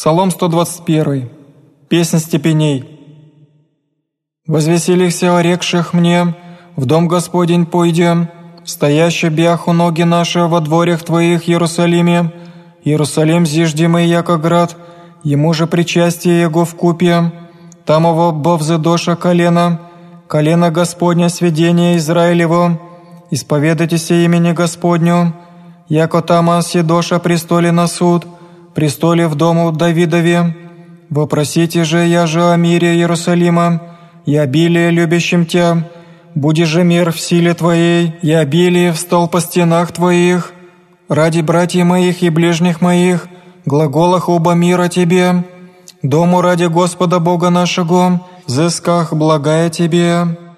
Псалом 121. Песнь степеней. «Возвеселихся орекших мне, в дом Господень пойдем, стоящий бяху ноги наши во дворях Твоих, Иерусалиме, Иерусалим зиждимый яко град, ему же причастие его в купе, там его бовзедоша колено, колено Господня сведения Израилево, исповедайтесь имени Господню, яко там оседоша престоле на суд, престоле в дому Давидове. Вопросите же я же о мире Иерусалима, и обилие любящим Тя, будешь же мир в силе Твоей, и обилие встал по стенах Твоих, ради братьев моих и ближних моих, глаголах оба мира Тебе, дому ради Господа Бога нашего, взысках благая Тебе».